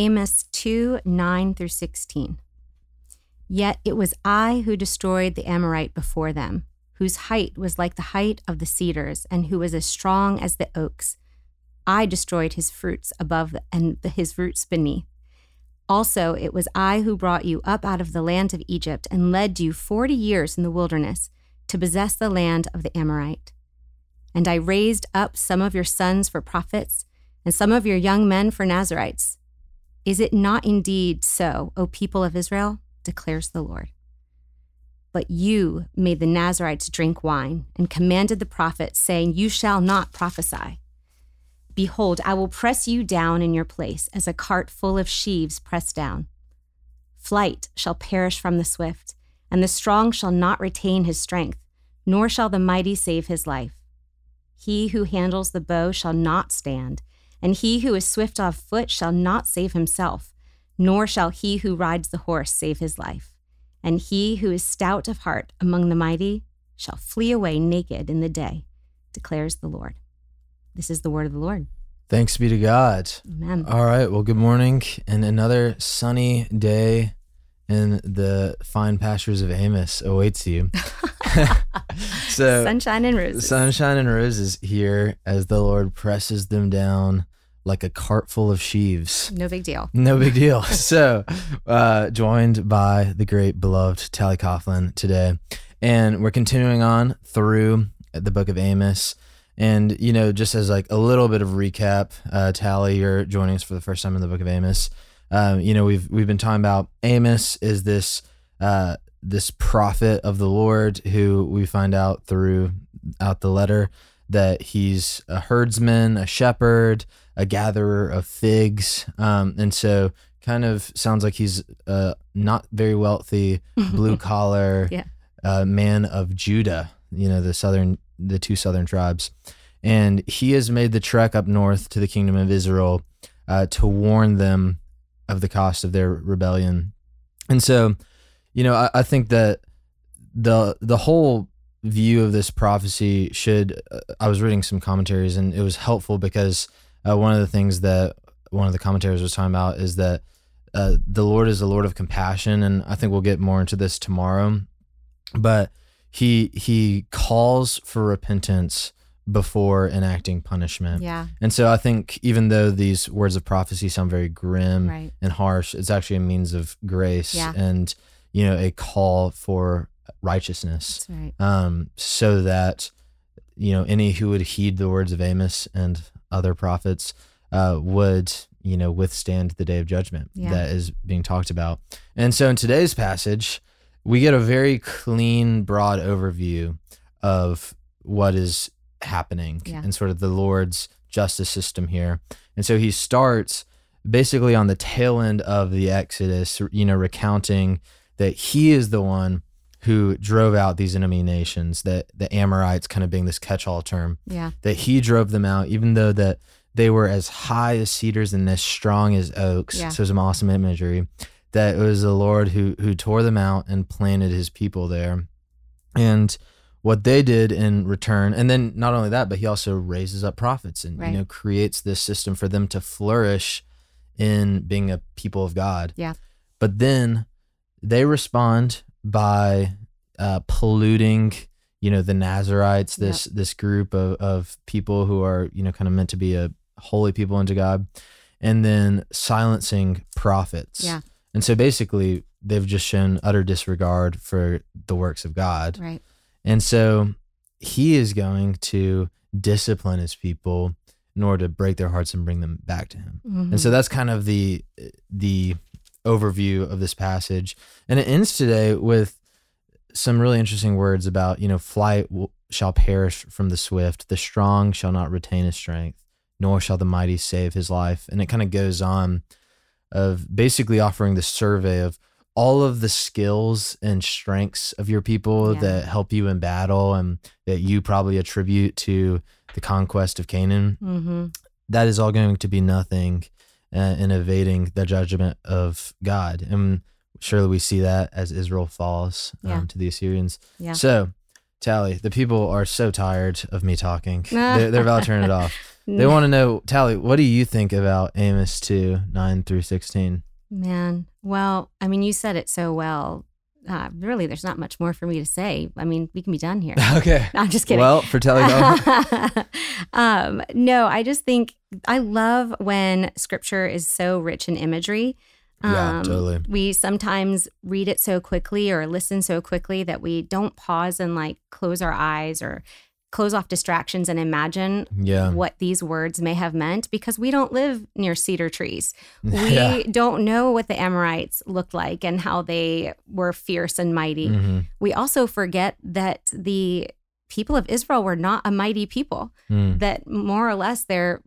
Amos 2 9 through 16. Yet it was I who destroyed the Amorite before them, whose height was like the height of the cedars, and who was as strong as the oaks. I destroyed his fruits above and his roots beneath. Also, it was I who brought you up out of the land of Egypt and led you forty years in the wilderness to possess the land of the Amorite. And I raised up some of your sons for prophets, and some of your young men for Nazarites. Is it not indeed so, O people of Israel? declares the Lord. But you made the Nazarites drink wine, and commanded the prophets, saying, You shall not prophesy. Behold, I will press you down in your place as a cart full of sheaves pressed down. Flight shall perish from the swift, and the strong shall not retain his strength, nor shall the mighty save his life. He who handles the bow shall not stand, and he who is swift of foot shall not save himself, nor shall he who rides the horse save his life. And he who is stout of heart among the mighty shall flee away naked in the day, declares the Lord. This is the word of the Lord. Thanks be to God. Amen. All right. Well, good morning. And another sunny day in the fine pastures of Amos awaits you. so, sunshine and roses. Sunshine and roses here as the Lord presses them down like a cart full of sheaves. No big deal. No big deal. so, uh, joined by the great beloved Tally Coughlin today. And we're continuing on through the book of Amos. And, you know, just as like a little bit of recap, uh, Tally, you're joining us for the first time in the book of Amos. Um, you know, we've we've been talking about Amos is this uh, this prophet of the Lord who we find out through out the letter that he's a herdsman, a shepherd, a gatherer of figs, um, and so kind of sounds like he's a not very wealthy, blue collar yeah. uh, man of Judah. You know, the southern the two southern tribes, and he has made the trek up north to the kingdom of Israel uh, to warn them of the cost of their rebellion. And so, you know, I, I think that the the whole view of this prophecy should. Uh, I was reading some commentaries, and it was helpful because uh, one of the things that one of the commentaries was talking about is that uh, the Lord is a Lord of compassion, and I think we'll get more into this tomorrow. But he he calls for repentance before enacting punishment. Yeah. And so I think even though these words of prophecy sound very grim Right. and harsh, it's actually a means of grace Yeah. and you know a call for righteousness. That's right. Um, so that you know any who would heed the words of Amos and other prophets uh, would you know withstand the day of judgment Yeah. that is being talked about. And so in today's passage, we get a very clean, broad overview of what is happening Yeah. and sort of the Lord's justice system here. And so he starts basically on the tail end of the Exodus, you know, recounting that he is the one who drove out these enemy nations, that the Amorites kind of being this catch-all term, Yeah. that he drove them out, even though that they were as high as cedars and as strong as oaks. Yeah. So some awesome imagery. That it was the Lord who who tore them out and planted his people there. And what they did in return, and then not only that, but he also raises up prophets and Right. you know creates this system for them to flourish in being a people of God. Yeah. But then they respond by uh, polluting, you know, the Nazarites, this this group of, of people who are, you know, kind of meant to be a holy people unto God, and then silencing prophets. Yeah. And so basically, they've just shown utter disregard for the works of God. Right. And so he is going to discipline his people in order to break their hearts and bring them back to him. Mhm. And so that's kind of the the overview of this passage. And it ends today with some really interesting words about, you know, flight shall perish from the swift, the strong shall not retain his strength, nor shall the mighty save his life. And it kind of goes on of basically offering the survey of all of the skills and strengths of your people Yeah. that help you in battle and that you probably attribute to the conquest of Canaan Mhm. that is all going to be nothing uh, in evading the judgment of God. And surely we see that as Israel falls um, Yeah. to the Assyrians. Yeah. So, Tally, the people are so tired of me talking. they're, they're about to turn it off. They want to know, Tally, what do you think about Amos 2 9 through 16? Man, well, I mean, you said it so well. Uh, really, there's not much more for me to say. I mean, we can be done here. Okay. No, I'm just kidding. Well, for go. um, no, I just think I love when scripture is so rich in imagery. Um, Yeah, totally. We sometimes read it so quickly or listen so quickly that we don't pause and like close our eyes or close off distractions and imagine yeah. what these words may have meant because we don't live near cedar trees. We Yeah. don't know what the Amorites looked like and how they were fierce and mighty. Mhm. We also forget that the people of Israel were not a mighty people, Mm. that more or less their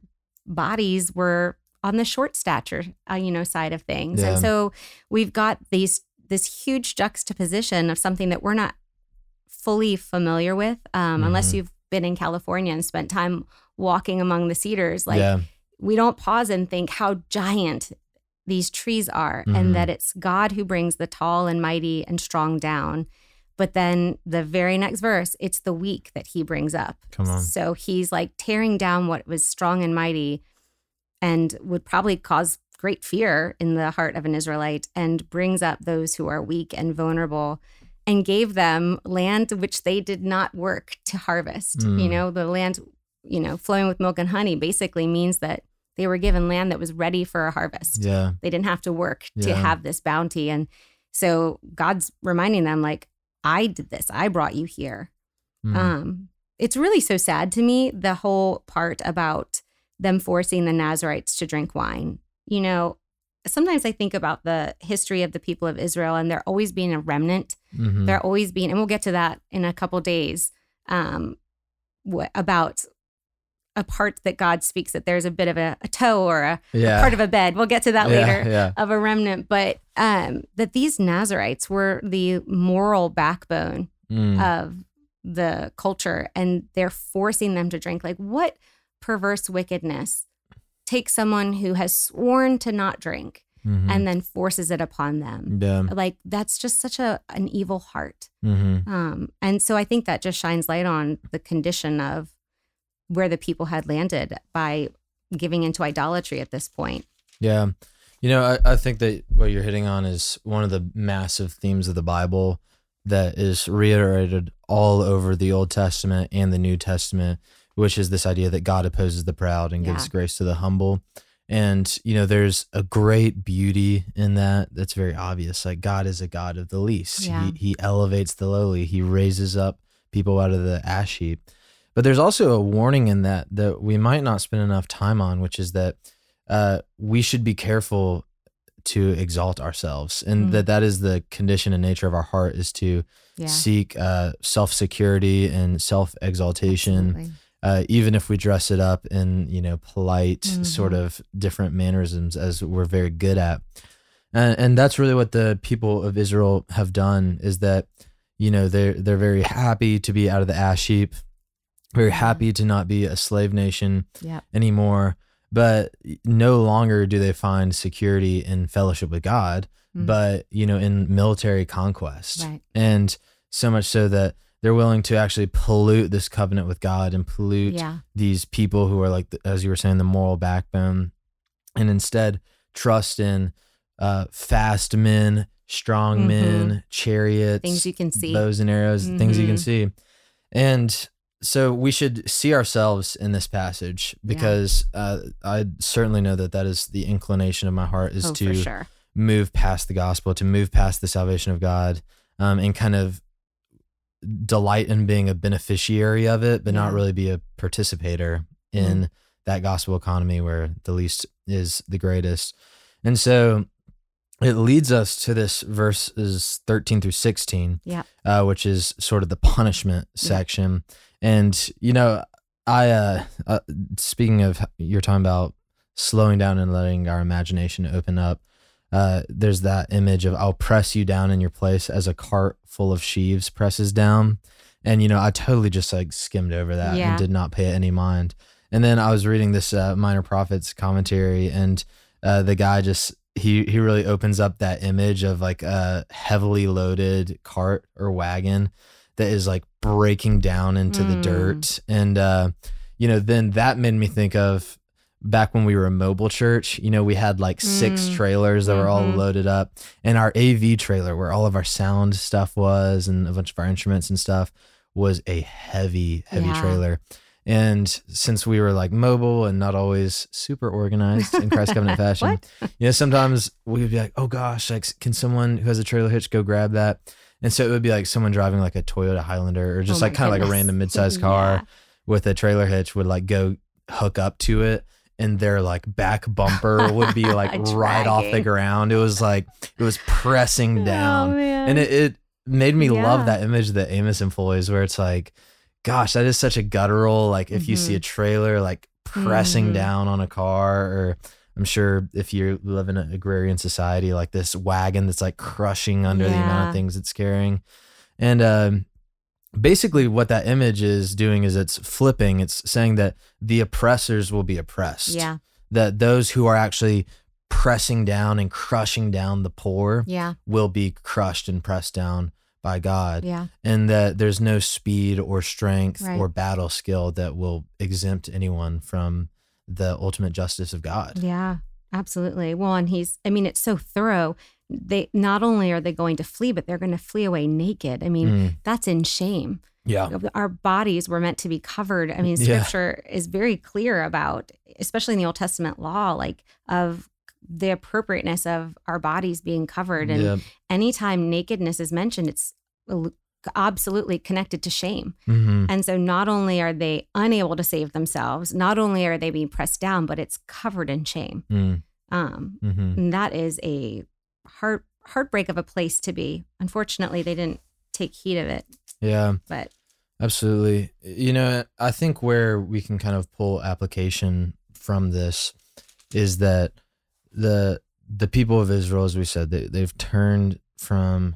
bodies were on the short stature, uh, you know, side of things. Yeah. And so we've got these this huge juxtaposition of something that we're not fully familiar with, um, unless Mhm. you've been in California and spent time walking among the cedars. Like yeah. we don't pause and think how giant these trees are Mhm. and that it's God who brings the tall and mighty and strong down. But then the very next verse, it's the weak that he brings up. Come on. So he's like tearing down what was strong and mighty and would probably cause great fear in the heart of an Israelite and brings up those who are weak and vulnerable and gave them land which they did not work to harvest. Mm. You know, the land, you know, flowing with milk and honey basically means that they were given land that was ready for a harvest. Yeah. They didn't have to work to have this bounty. And so God's reminding them, like, I did this, I brought you here. Mm. Um, it's really so sad to me, the whole part about them forcing the Nazarites to drink wine. You know, sometimes I think about the history of the people of Israel and there always being a remnant. Mhm. There always being, and we'll get to that in a couple days, um, what, about a part that God speaks that there's a bit of a, a toe or a, a part of a bed. We'll get to that yeah, later Yeah. of a remnant, but um, that these Nazarites were the moral backbone Mm. of the culture and they're forcing them to drink. Like, what perverse wickedness takes someone who has sworn to not drink Mhm. and then forces it upon them? yeah. Like, that's just such a an evil heart. Mhm. Um, and so I think that just shines light on the condition of where the people had landed by giving into idolatry at this point. Yeah. You know, I, I think that what you're hitting on is one of the massive themes of the Bible that is reiterated all over the Old Testament and the New Testament, which is this idea that God opposes the proud and gives grace to the humble. And, you know, there's a great beauty in that that's very obvious. Like, God is a God of the least. Yeah. He, he elevates the lowly, He raises up people out of the ash heap. But there's also a warning in that that we might not spend enough time on, which is that uh, we should be careful to exalt ourselves, and Mm. that that is the condition and nature of our heart is to Yeah. seek uh, self security and self exaltation. Uh, even if we dress it up in you know polite Mhm. sort of different mannerisms as we're very good at, and, and that's really what the people of Israel have done is that you know they're they're very happy to be out of the ash heap, very Yeah. happy to not be a slave nation Yeah. anymore. But no longer do they find security in fellowship with God, Mm. but you know, in military conquest. Right. And so much so that they're willing to actually pollute this covenant with God and pollute Yeah. these people who are like, the, as you were saying, the moral backbone, and instead trust in uh, fast men, strong Mhm. men, chariots, Things you can see. bows and arrows, things you can Mhm. see. And so we should see ourselves in this passage because uh, I certainly know that that is the inclination of my heart is oh, to sure. move past the gospel, to move past the salvation of God, um, and kind of delight in being a beneficiary of it, but not really be a participator in that gospel economy where the least is the greatest. And so it leads us to this verses 13 through 16, Yeah. uh, which is sort of the punishment section. And, you know, I, uh, uh, speaking of, you're talking about slowing down and letting our imagination open up. Uh, there's that image of I'll press you down in your place as a cart full of sheaves presses down. And, you know, I totally just like skimmed over that Yeah. and did not pay it any mind. And then I was reading this uh, Minor Prophets commentary, and uh, the guy just he he really opens up that image of like a heavily loaded cart or wagon that is like breaking down into the Mm. dirt, and uh, you know, then that made me think of back when we were a mobile church, you know, we had like six Mm. trailers that were all Mhm. loaded up. And our AV trailer, where all of our sound stuff was and a bunch of our instruments and stuff, was a heavy, heavy Yeah. trailer. And since we were like mobile and not always super organized in Christ Covenant fashion, you know, sometimes we would be like, oh gosh, like, can someone who has a trailer hitch go grab that? And so it would be like someone driving like a Toyota Highlander or just Oh like kind of like a random mid-sized car Yeah. with a trailer hitch would like go hook up to it and their like back bumper would be like right off the ground. It was like it was pressing down. Oh, and it, it made me Yeah. love that image that Amos employs where it's like, gosh, that is such a guttural, like if you Mm-hmm. see a trailer like pressing Mhm. down on a car or I'm sure if you live in an agrarian society, like this wagon that's like crushing under the amount of things it's carrying. And um, basically, what that image is doing is it's flipping. It's saying that the oppressors will be oppressed. yeah, That those who are actually pressing down and crushing down the poor yeah, will be crushed and pressed down by God. yeah, And that there's no speed or strength Right. or battle skill that will exempt anyone from the ultimate justice of God. yeah. Absolutely. Well, and he's. I mean, it's so thorough. They not only are they going to flee, but they're going to flee away naked. I mean, Mm, that's in shame. yeah. Our bodies were meant to be covered. I mean, Yeah. scripture is very clear about, especially in the Old Testament law, like of the appropriateness of our bodies being covered. And Yeah. anytime nakedness is mentioned, it's absolutely connected to shame. hmm And so not only are they unable to save themselves, not only are they being pressed down, but it's covered in shame. Mm, Um, hmm and that is a heart heartbreak of a place to be. Unfortunately, they didn't take heed of it, Yeah. but Absolutely. You know, I think where we can kind of pull application from this is that the the people of Israel, as we said, they, they've turned from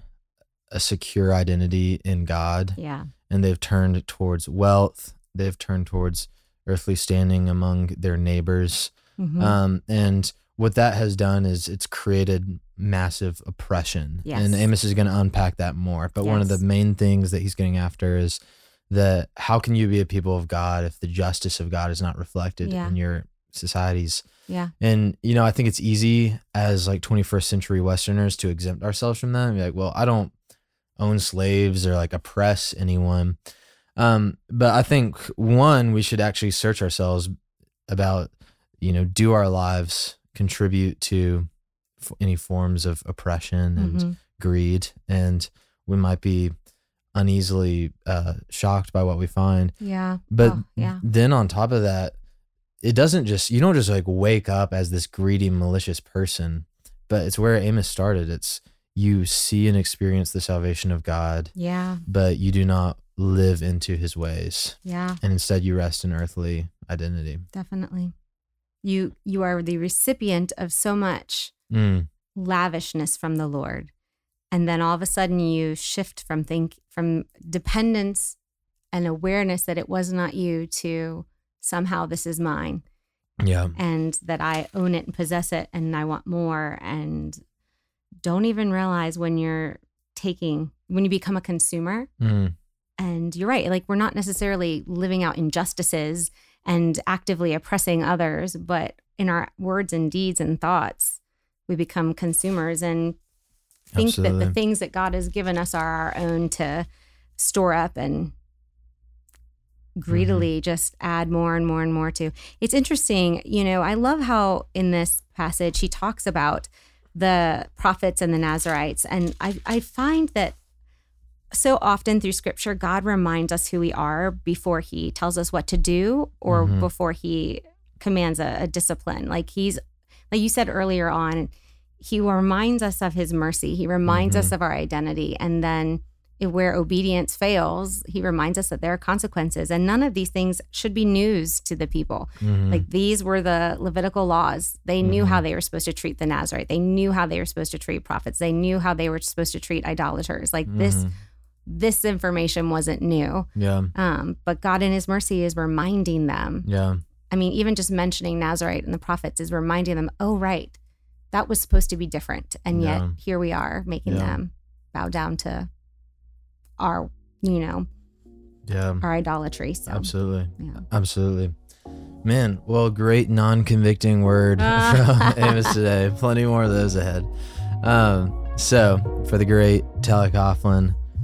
a secure identity in God yeah, and they've turned towards wealth. They've turned towards earthly standing among their neighbors. Mhm. Um, and what that has done is it's created massive oppression. Yes. And Amos is going to unpack that more. But one of the main things that he's getting after is that how can you be a people of God if the justice of God is not reflected Yeah. in your societies? yeah, And, you know, I think it's easy as like 21st century Westerners to exempt ourselves from that and be like, well, I don't own slaves or like oppress anyone. Um, but I think one, we should actually search ourselves about, you know, do our lives contribute to f- any forms of oppression and Mhm. greed? And we might be uneasily uh, shocked by what we find. yeah, But Oh, yeah, then on top of that, it doesn't just you don't just like wake up as this greedy, malicious person, but it's where Amos started. It's you see and experience the salvation of God, yeah, but you do not live into his ways. yeah, And instead you rest in earthly identity. definitely. You you are the recipient of so much Mm, lavishness from the Lord. And then all of a sudden you shift from think from dependence and awareness that it was not you to somehow this is mine yeah. and that I own it and possess it and I want more and don't even realize when you're taking when you become a consumer Mm, and you're right like we're not necessarily living out injustices and actively oppressing others but in our words and deeds and thoughts we become consumers and think that the things that god has given us are our own to store up and mm-hmm. greedily just add more and more and more to. It's interesting you know i love how in this passage he talks about the prophets and the nazarites and i, I find that so often through scripture, God reminds us who we are before he tells us what to do or Mhm. before he commands a, a discipline. Like he's, like you said earlier on, he reminds us of his mercy. He reminds us of our identity. And then if- where obedience fails, he reminds us that there are consequences. And none of these things should be news to the people. mhm. Like these were the Levitical laws. They knew how they were supposed to treat the Nazarite. They knew how they were supposed to treat prophets. They knew how they were supposed to treat idolaters. Like this Mhm. This information wasn't new. Yeah. Um, but God in his mercy is reminding them. Yeah. I mean, even just mentioning Nazarite and the prophets is reminding them, oh, right, that was supposed to be different. And yet Yeah. here we are making Yeah. them bow down to our, you know, Yeah. our idolatry. So Absolutely. yeah. Absolutely. Man, well, great non convicting word Ah. from Amos today. Plenty more of those ahead. Um, so, for the great Tally Coughlin,